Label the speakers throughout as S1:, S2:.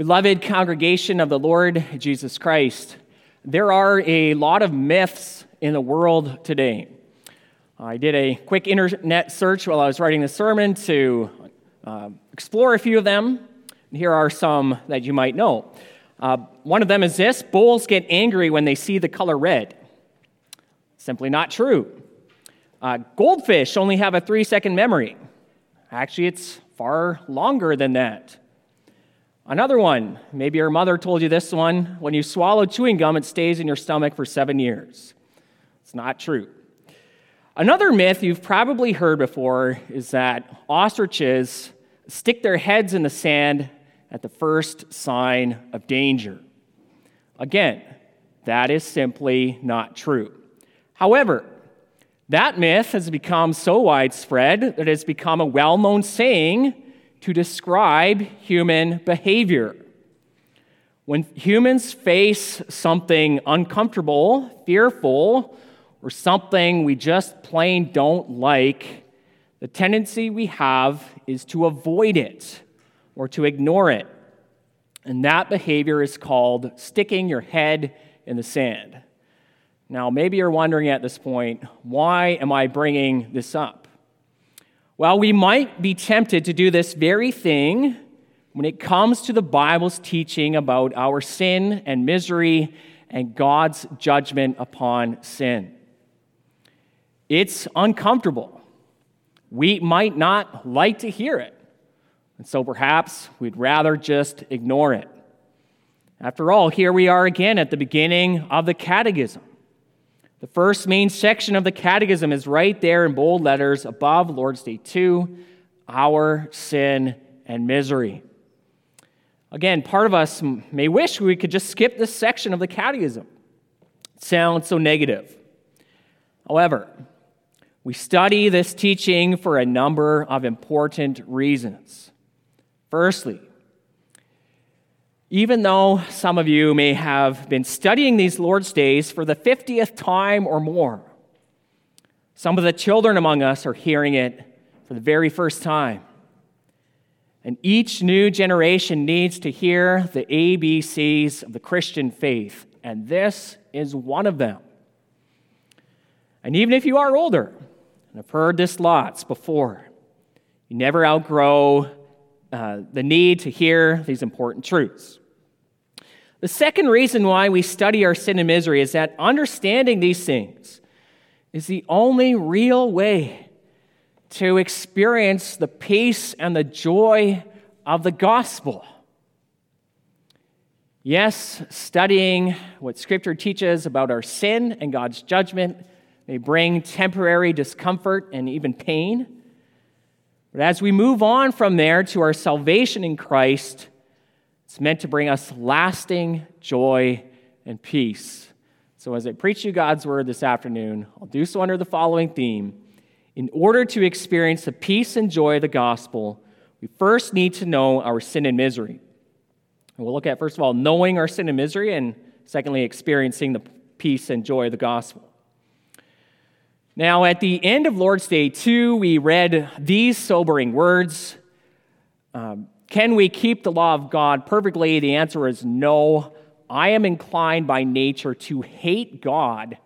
S1: Beloved congregation of the Lord Jesus Christ, there are a lot of myths in the world today. I did a quick internet search while I was writing the sermon to uh, explore a few of them. Here are some that you might know. Uh, one of them is this bulls get angry when they see the color red. Simply not true. Uh, goldfish only have a three second memory. Actually, it's far longer than that. Another one, maybe your mother told you this one when you swallow chewing gum, it stays in your stomach for seven years. It's not true. Another myth you've probably heard before is that ostriches stick their heads in the sand at the first sign of danger. Again, that is simply not true. However, that myth has become so widespread that it has become a well known saying to describe human behavior. When humans face something uncomfortable, fearful, or something we just plain don't like, the tendency we have is to avoid it or to ignore it. And that behavior is called sticking your head in the sand. Now, maybe you're wondering at this point, why am I bringing this up? Well, we might be tempted to do this very thing when it comes to the Bible's teaching about our sin and misery and God's judgment upon sin. It's uncomfortable. We might not like to hear it. And so perhaps we'd rather just ignore it. After all, here we are again at the beginning of the catechism. The first main section of the Catechism is right there in bold letters above Lord's Day 2 our sin and misery. Again, part of us may wish we could just skip this section of the Catechism. It sounds so negative. However, we study this teaching for a number of important reasons. Firstly, even though some of you may have been studying these Lord's days for the 50th time or more, some of the children among us are hearing it for the very first time. And each new generation needs to hear the ABCs of the Christian faith, and this is one of them. And even if you are older, and have heard this lots before, you never outgrow uh, the need to hear these important truths. The second reason why we study our sin and misery is that understanding these things is the only real way to experience the peace and the joy of the gospel. Yes, studying what Scripture teaches about our sin and God's judgment may bring temporary discomfort and even pain. But as we move on from there to our salvation in Christ, it's meant to bring us lasting joy and peace. So, as I preach you God's word this afternoon, I'll do so under the following theme. In order to experience the peace and joy of the gospel, we first need to know our sin and misery. And we'll look at, first of all, knowing our sin and misery, and secondly, experiencing the peace and joy of the gospel. Now, at the end of Lord's Day 2, we read these sobering words. Um, can we keep the law of God perfectly? The answer is no. I am inclined by nature to hate God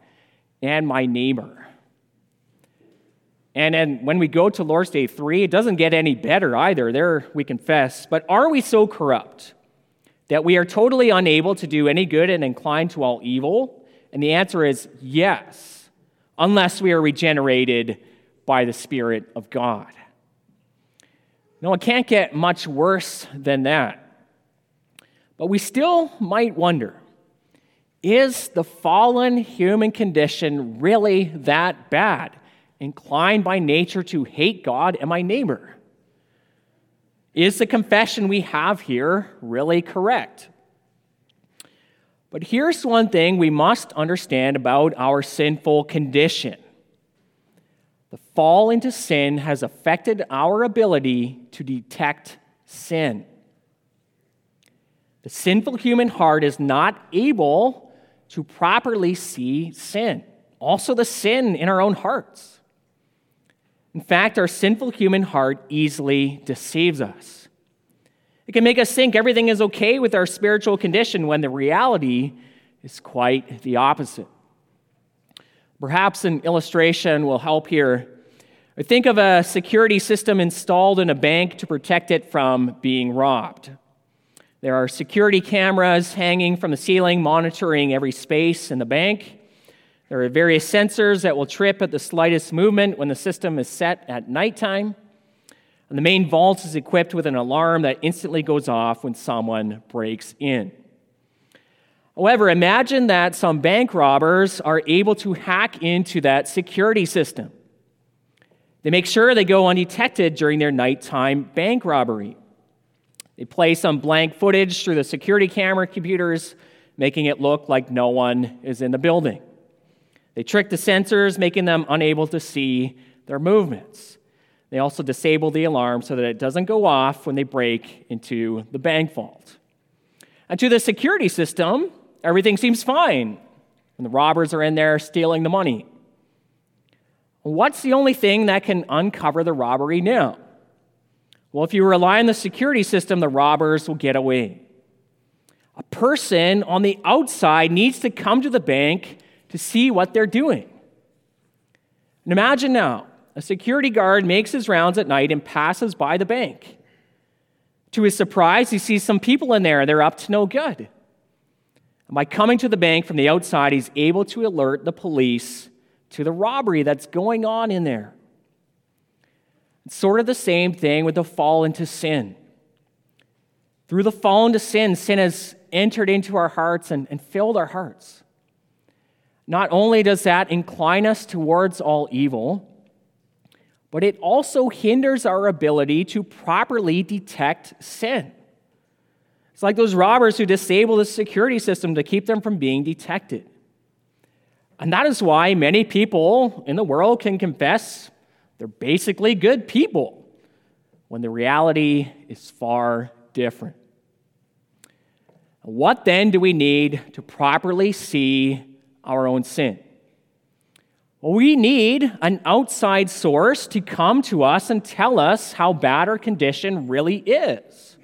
S1: and my neighbor. And then when we go to Lord's Day 3, it doesn't get any better either. There we confess. But are we so corrupt that we are totally unable to do any good and inclined to all evil? And the answer is yes, unless we are regenerated by the Spirit of God. No, it can't get much worse than that. But we still might wonder is the fallen human condition really that bad? Inclined by nature to hate God and my neighbor? Is the confession we have here really correct? But here's one thing we must understand about our sinful condition the fall into sin has affected our ability to detect sin. The sinful human heart is not able to properly see sin, also the sin in our own hearts. In fact, our sinful human heart easily deceives us. It can make us think everything is okay with our spiritual condition when the reality is quite the opposite. Perhaps an illustration will help here. Think of a security system installed in a bank to protect it from being robbed. There are security cameras hanging from the ceiling monitoring every space in the bank. There are various sensors that will trip at the slightest movement when the system is set at nighttime. And the main vault is equipped with an alarm that instantly goes off when someone breaks in. However, imagine that some bank robbers are able to hack into that security system. They make sure they go undetected during their nighttime bank robbery. They play some blank footage through the security camera computers, making it look like no one is in the building. They trick the sensors, making them unable to see their movements. They also disable the alarm so that it doesn't go off when they break into the bank vault. And to the security system, everything seems fine when the robbers are in there stealing the money. What's the only thing that can uncover the robbery now? Well, if you rely on the security system, the robbers will get away. A person on the outside needs to come to the bank to see what they're doing. And imagine now a security guard makes his rounds at night and passes by the bank. To his surprise, he sees some people in there. They're up to no good. By coming to the bank from the outside, he's able to alert the police to the robbery that's going on in there. It's sort of the same thing with the fall into sin. Through the fall into sin, sin has entered into our hearts and, and filled our hearts. Not only does that incline us towards all evil, but it also hinders our ability to properly detect sin. It's like those robbers who disable the security system to keep them from being detected. And that is why many people in the world can confess they're basically good people when the reality is far different. What then do we need to properly see our own sin? Well, we need an outside source to come to us and tell us how bad our condition really is.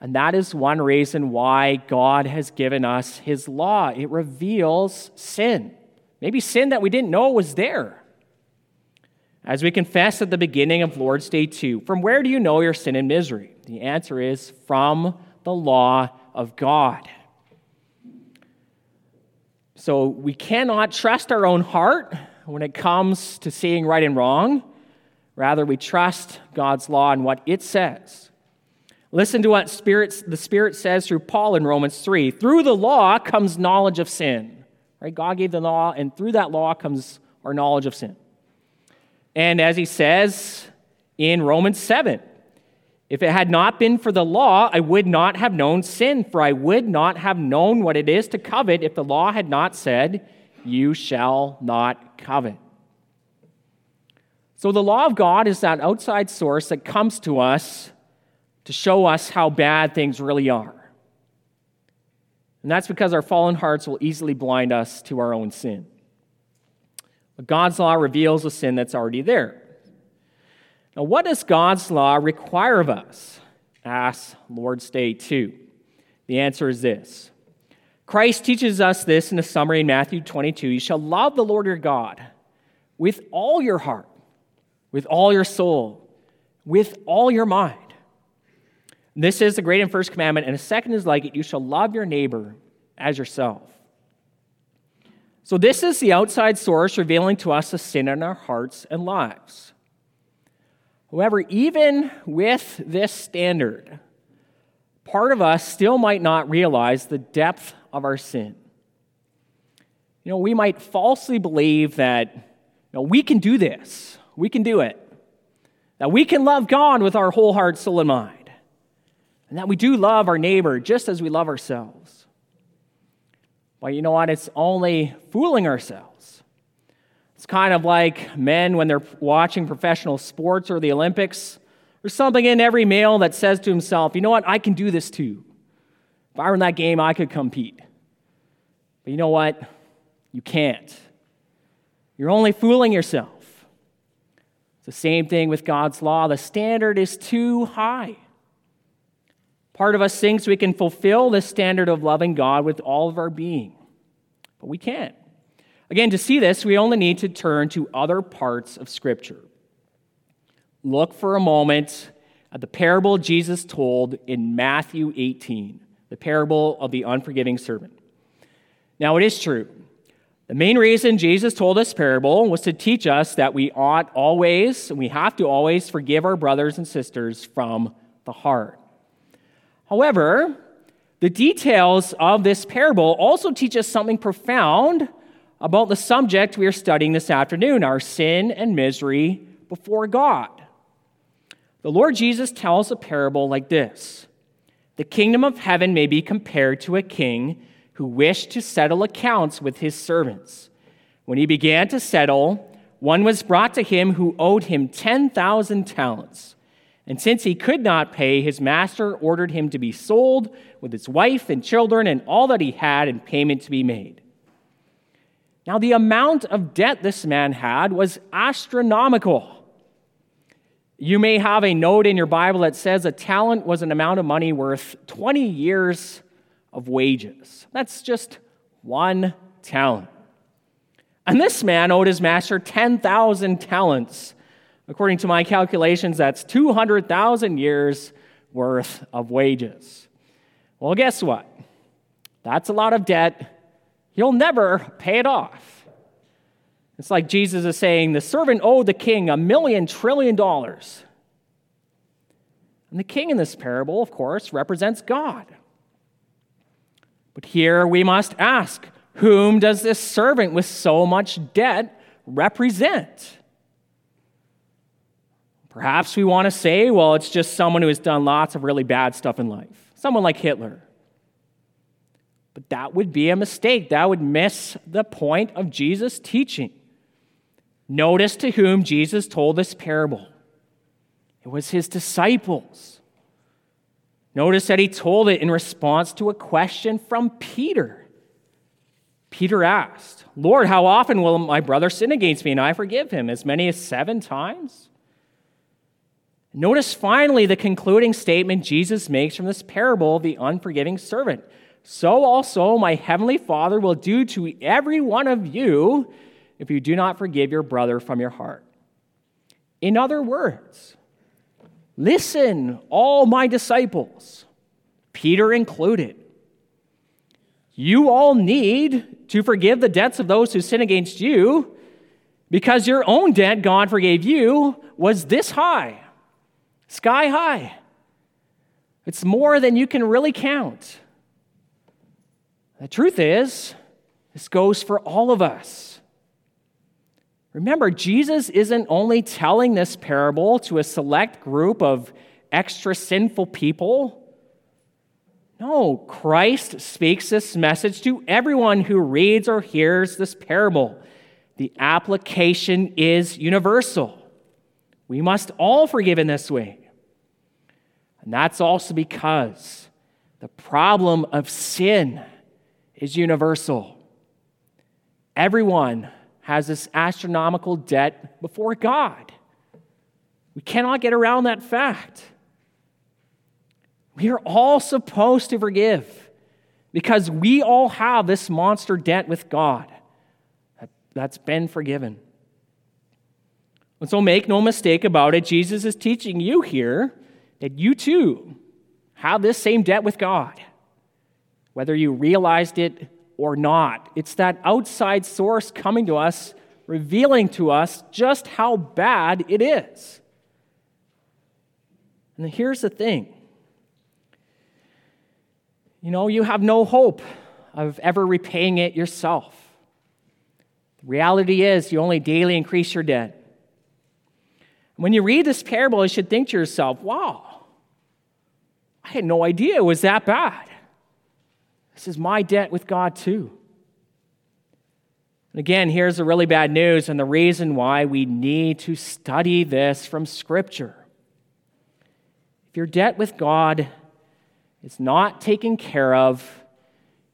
S1: And that is one reason why God has given us His law. It reveals sin. Maybe sin that we didn't know was there. As we confess at the beginning of Lord's Day 2, from where do you know your sin and misery? The answer is from the law of God. So we cannot trust our own heart when it comes to seeing right and wrong. Rather, we trust God's law and what it says. Listen to what the Spirit says through Paul in Romans 3. Through the law comes knowledge of sin. Right? God gave the law, and through that law comes our knowledge of sin. And as he says in Romans 7, if it had not been for the law, I would not have known sin, for I would not have known what it is to covet if the law had not said, You shall not covet. So the law of God is that outside source that comes to us to show us how bad things really are. And that's because our fallen hearts will easily blind us to our own sin. But God's law reveals the sin that's already there. Now, what does God's law require of us? Ask Lord's Day 2. The answer is this Christ teaches us this in the summary in Matthew 22 You shall love the Lord your God with all your heart, with all your soul, with all your mind. This is the great and first commandment, and a second is like it you shall love your neighbor as yourself. So, this is the outside source revealing to us the sin in our hearts and lives. However, even with this standard, part of us still might not realize the depth of our sin. You know, we might falsely believe that you know, we can do this, we can do it, that we can love God with our whole heart, soul, and mind, and that we do love our neighbor just as we love ourselves. But you know what? It's only fooling ourselves. It's kind of like men when they're watching professional sports or the Olympics. There's something in every male that says to himself, you know what? I can do this too. If I were in that game, I could compete. But you know what? You can't. You're only fooling yourself. It's the same thing with God's law. The standard is too high. Part of us thinks we can fulfill the standard of loving God with all of our being, but we can't. Again, to see this, we only need to turn to other parts of Scripture. Look for a moment at the parable Jesus told in Matthew 18, the parable of the unforgiving servant. Now, it is true. The main reason Jesus told this parable was to teach us that we ought always, we have to always, forgive our brothers and sisters from the heart. However, the details of this parable also teach us something profound about the subject we are studying this afternoon our sin and misery before God. The Lord Jesus tells a parable like this The kingdom of heaven may be compared to a king who wished to settle accounts with his servants. When he began to settle, one was brought to him who owed him 10,000 talents. And since he could not pay, his master ordered him to be sold with his wife and children and all that he had in payment to be made. Now, the amount of debt this man had was astronomical. You may have a note in your Bible that says a talent was an amount of money worth 20 years of wages. That's just one talent. And this man owed his master 10,000 talents. According to my calculations, that's 200,000 years worth of wages. Well, guess what? That's a lot of debt You'll never pay it off. It's like Jesus is saying the servant owed the king a million trillion dollars. And the king in this parable, of course, represents God. But here we must ask whom does this servant with so much debt represent? Perhaps we want to say, well, it's just someone who has done lots of really bad stuff in life, someone like Hitler. But that would be a mistake. That would miss the point of Jesus' teaching. Notice to whom Jesus told this parable it was his disciples. Notice that he told it in response to a question from Peter. Peter asked, Lord, how often will my brother sin against me and I forgive him? As many as seven times? Notice finally the concluding statement Jesus makes from this parable of the unforgiving servant so also my heavenly Father will do to every one of you if you do not forgive your brother from your heart. In other words, listen, all my disciples, Peter included. You all need to forgive the debts of those who sin against you because your own debt God forgave you was this high, sky high. It's more than you can really count. The truth is, this goes for all of us. Remember, Jesus isn't only telling this parable to a select group of extra sinful people. No, Christ speaks this message to everyone who reads or hears this parable. The application is universal. We must all forgive in this way. And that's also because the problem of sin is universal. Everyone has this astronomical debt before God. We cannot get around that fact. We are all supposed to forgive because we all have this monster debt with God that's been forgiven. And so make no mistake about it, Jesus is teaching you here that you too have this same debt with God whether you realized it or not. It's that outside source coming to us, revealing to us just how bad it is. And here's the thing you know, you have no hope of ever repaying it yourself. The reality is, you only daily increase your debt. When you read this parable, you should think to yourself, wow, I had no idea it was that bad. This is my debt with God, too. And again, here's the really bad news and the reason why we need to study this from Scripture. If your debt with God is not taken care of,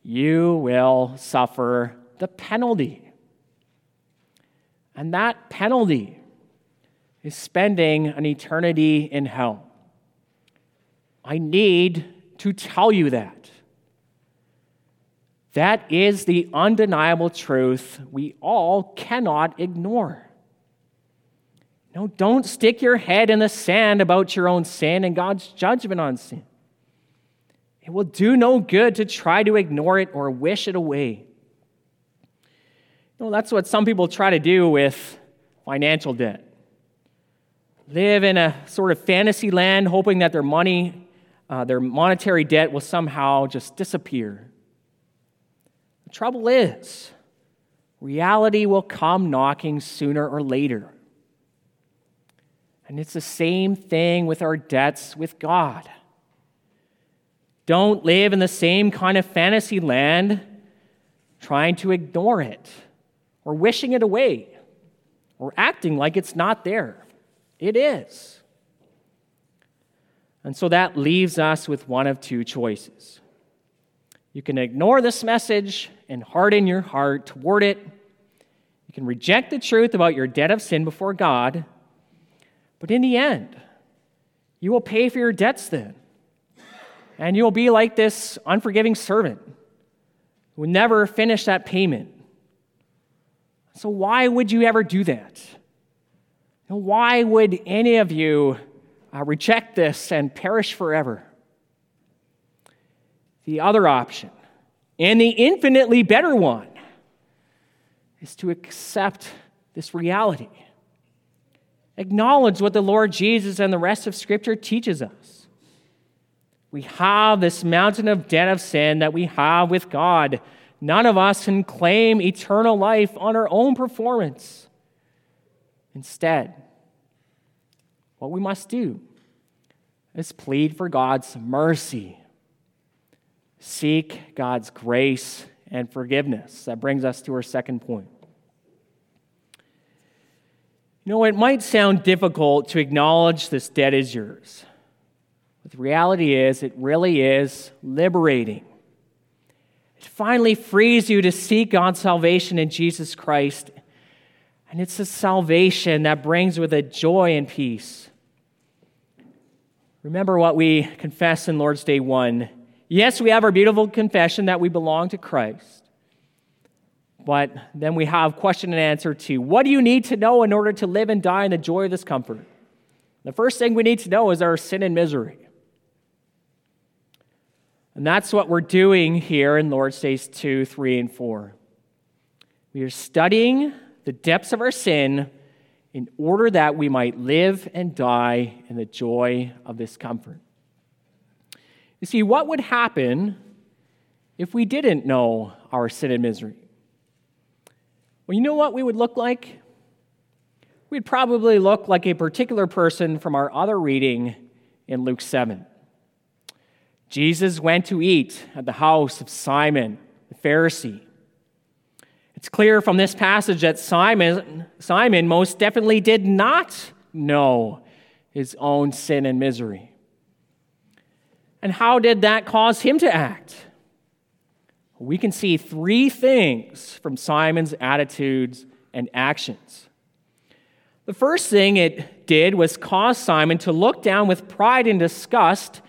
S1: you will suffer the penalty. And that penalty is spending an eternity in hell. I need to tell you that. That is the undeniable truth we all cannot ignore. No, don't stick your head in the sand about your own sin and God's judgment on sin. It will do no good to try to ignore it or wish it away. Know, that's what some people try to do with financial debt. Live in a sort of fantasy land, hoping that their money, uh, their monetary debt will somehow just disappear. The trouble is, reality will come knocking sooner or later. And it's the same thing with our debts with God. Don't live in the same kind of fantasy land trying to ignore it or wishing it away or acting like it's not there. It is. And so that leaves us with one of two choices. You can ignore this message and harden your heart toward it. You can reject the truth about your debt of sin before God but in the end, you will pay for your debts then. And you'll be like this unforgiving servant who will never finish that payment. So, why would you ever do that? Why would any of you uh, reject this and perish forever? The other option, and the infinitely better one, is to accept this reality acknowledge what the Lord Jesus and the rest of Scripture teaches us. We have this mountain of debt of sin that we have with God. None of us can claim eternal life on our own performance. Instead, what we must do is plead for God's mercy, seek God's grace and forgiveness. That brings us to our second point. You know, it might sound difficult to acknowledge this debt is yours. But the reality is, it really is liberating. It finally frees you to seek God's salvation in Jesus Christ. And it's a salvation that brings with it joy and peace. Remember what we confess in Lord's Day 1. Yes, we have our beautiful confession that we belong to Christ. But then we have question and answer two. What do you need to know in order to live and die in the joy of this comfort? The first thing we need to know is our sin and misery. And that's what we're doing here in Lord's Days 2, 3, and 4. We are studying the depths of our sin in order that we might live and die in the joy of this comfort. You see, what would happen if we didn't know our sin and misery? Well, you know what we would look like? We'd probably look like a particular person from our other reading in Luke 7. Jesus went to eat at the house of Simon the Pharisee. It's clear from this passage that Simon, Simon most definitely did not know his own sin and misery. And how did that cause him to act? we can see three things from Simon's attitudes and actions. The first thing it did was cause Simon to look down with pride and disgust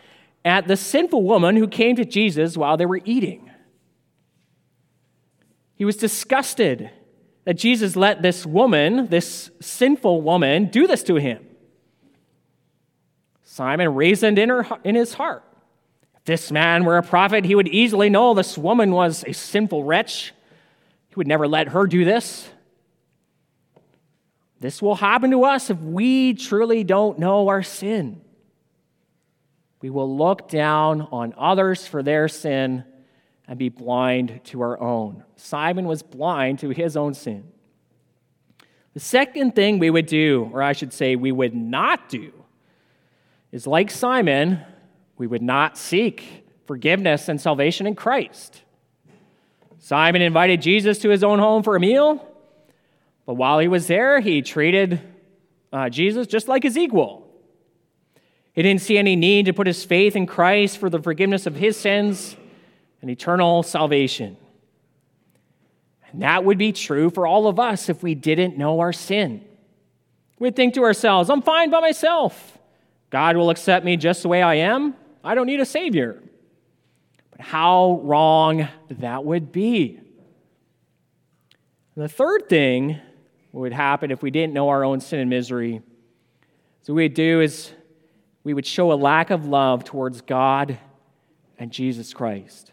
S1: at the sinful woman who came to Jesus while they were eating. He was disgusted that Jesus let this woman, this sinful woman, do this to him. Simon reasoned in, her, in his heart If this man were a prophet, he would easily know this woman was a sinful wretch. He would never let her do this. This will happen to us if we truly don't know our sin. We will look down on others for their sin and be blind to our own. Simon was blind to his own sin. The second thing we would do, or I should say, we would not do, is like Simon, we would not seek forgiveness and salvation in Christ. Simon invited Jesus to his own home for a meal, but while he was there, he treated uh, Jesus just like his equal. He didn't see any need to put his faith in Christ for the forgiveness of his sins and eternal salvation. And that would be true for all of us if we didn't know our sin. We'd think to ourselves, I'm fine by myself. God will accept me just the way I am. I don't need a Savior. But how wrong that would be. And the third thing would happen if we didn't know our own sin and misery. So, we'd do is we would show a lack of love towards God and Jesus Christ.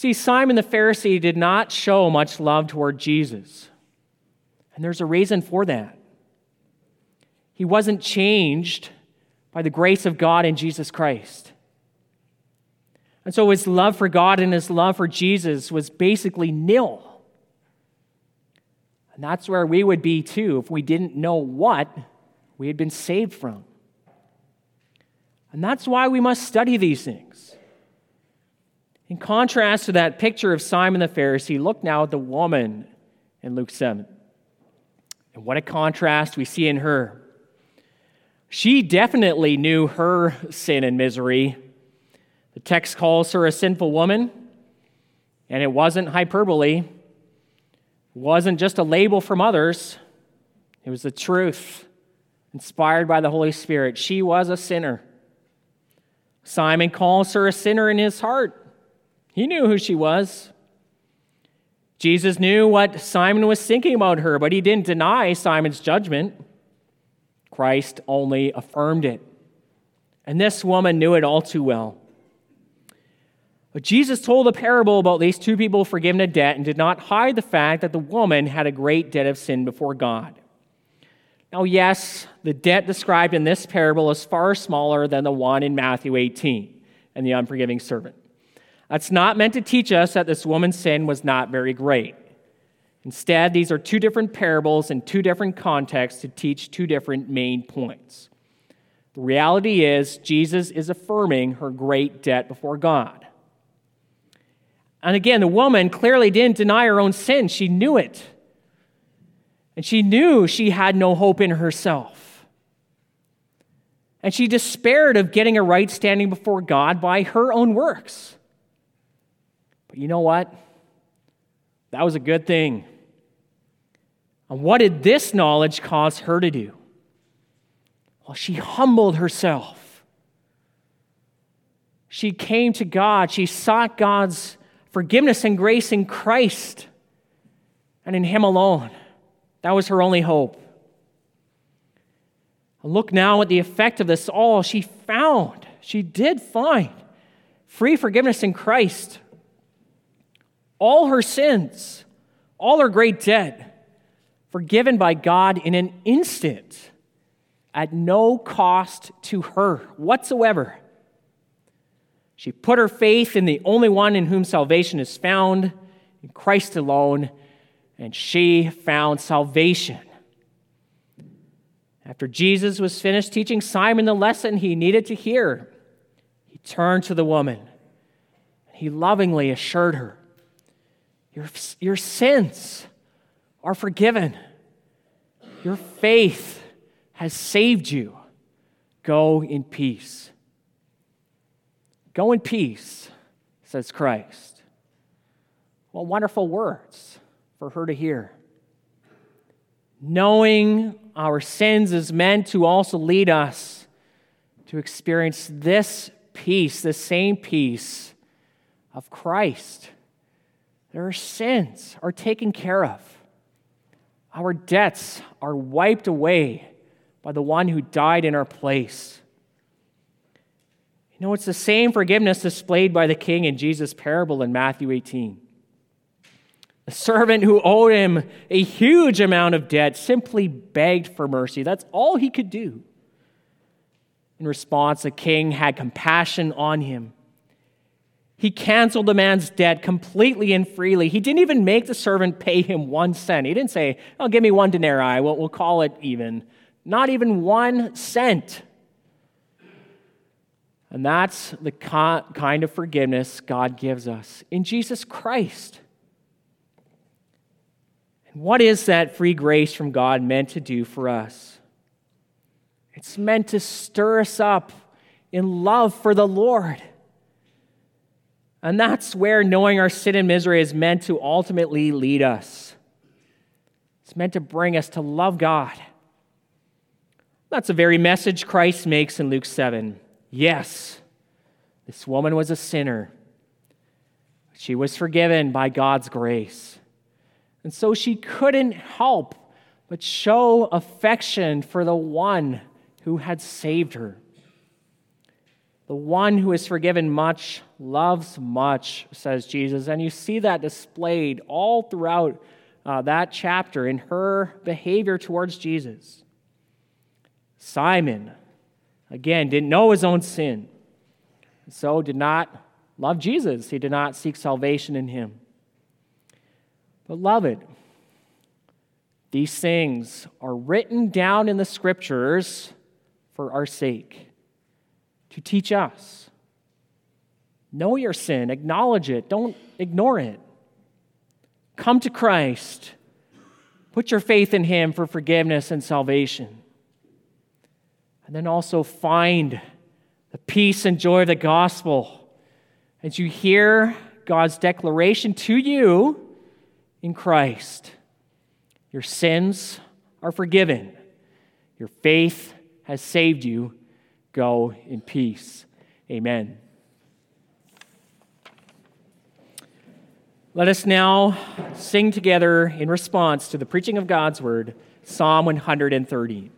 S1: See, Simon the Pharisee did not show much love toward Jesus. And there's a reason for that. He wasn't changed by the grace of God in Jesus Christ. And so his love for God and his love for Jesus was basically nil. And that's where we would be too if we didn't know what we had been saved from. And that's why we must study these things. In contrast to that picture of Simon the Pharisee, look now at the woman in Luke 7. And what a contrast we see in her. She definitely knew her sin and misery. The text calls her a sinful woman, and it wasn't hyperbole. It wasn't just a label from others, it was the truth, inspired by the Holy Spirit. She was a sinner. Simon calls her a sinner in his heart. He knew who she was. Jesus knew what Simon was thinking about her, but he didn't deny Simon's judgment. Christ only affirmed it. And this woman knew it all too well. But Jesus told a parable about these two people forgiven a debt and did not hide the fact that the woman had a great debt of sin before God. Now, yes, the debt described in this parable is far smaller than the one in Matthew 18 and the unforgiving servant. That's not meant to teach us that this woman's sin was not very great. Instead, these are two different parables in two different contexts to teach two different main points. The reality is, Jesus is affirming her great debt before God. And again, the woman clearly didn't deny her own sin, she knew it. And she knew she had no hope in herself. And she despaired of getting a right standing before God by her own works. But you know what? That was a good thing. And what did this knowledge cause her to do? Well, she humbled herself. She came to God. She sought God's forgiveness and grace in Christ and in Him alone. That was her only hope. Look now at the effect of this all. She found, she did find free forgiveness in Christ all her sins, all her great debt, forgiven by God in an instant at no cost to her whatsoever. She put her faith in the only one in whom salvation is found, in Christ alone, and she found salvation. After Jesus was finished teaching Simon the lesson he needed to hear, he turned to the woman. And he lovingly assured her your, your sins are forgiven. Your faith has saved you. Go in peace. Go in peace, says Christ. What wonderful words for her to hear. Knowing our sins is meant to also lead us to experience this peace, the same peace of Christ our sins are taken care of. Our debts are wiped away by the one who died in our place. You know, it's the same forgiveness displayed by the king in Jesus' parable in Matthew 18. The servant who owed him a huge amount of debt simply begged for mercy. That's all he could do. In response, the king had compassion on him he canceled the man's debt completely and freely. He didn't even make the servant pay him one cent. He didn't say, Oh, give me one denarii, we'll, we'll call it even. Not even one cent. And that's the kind of forgiveness God gives us in Jesus Christ. And what is that free grace from God meant to do for us? It's meant to stir us up in love for the Lord. And that's where knowing our sin and misery is meant to ultimately lead us. It's meant to bring us to love God. That's the very message Christ makes in Luke 7. Yes, This woman was a sinner. She was forgiven by God's grace. And so she couldn't help but show affection for the one who had saved her. The one who has forgiven much loves much, says Jesus. And you see that displayed all throughout uh, that chapter in her behavior towards Jesus. Simon, again, didn't know his own sin, so did not love Jesus. He did not seek salvation in him. Beloved, these things are written down in the scriptures for our sake, to teach us. Know your sin, acknowledge it, don't ignore it. Come to Christ, put your faith in Him for forgiveness and salvation. And then also find the peace and joy of the gospel as you hear God's declaration to you in Christ. Your sins are forgiven. Your faith has saved you. Go in peace. Amen. Let us now sing together in response to the preaching of God's word, Psalm 130.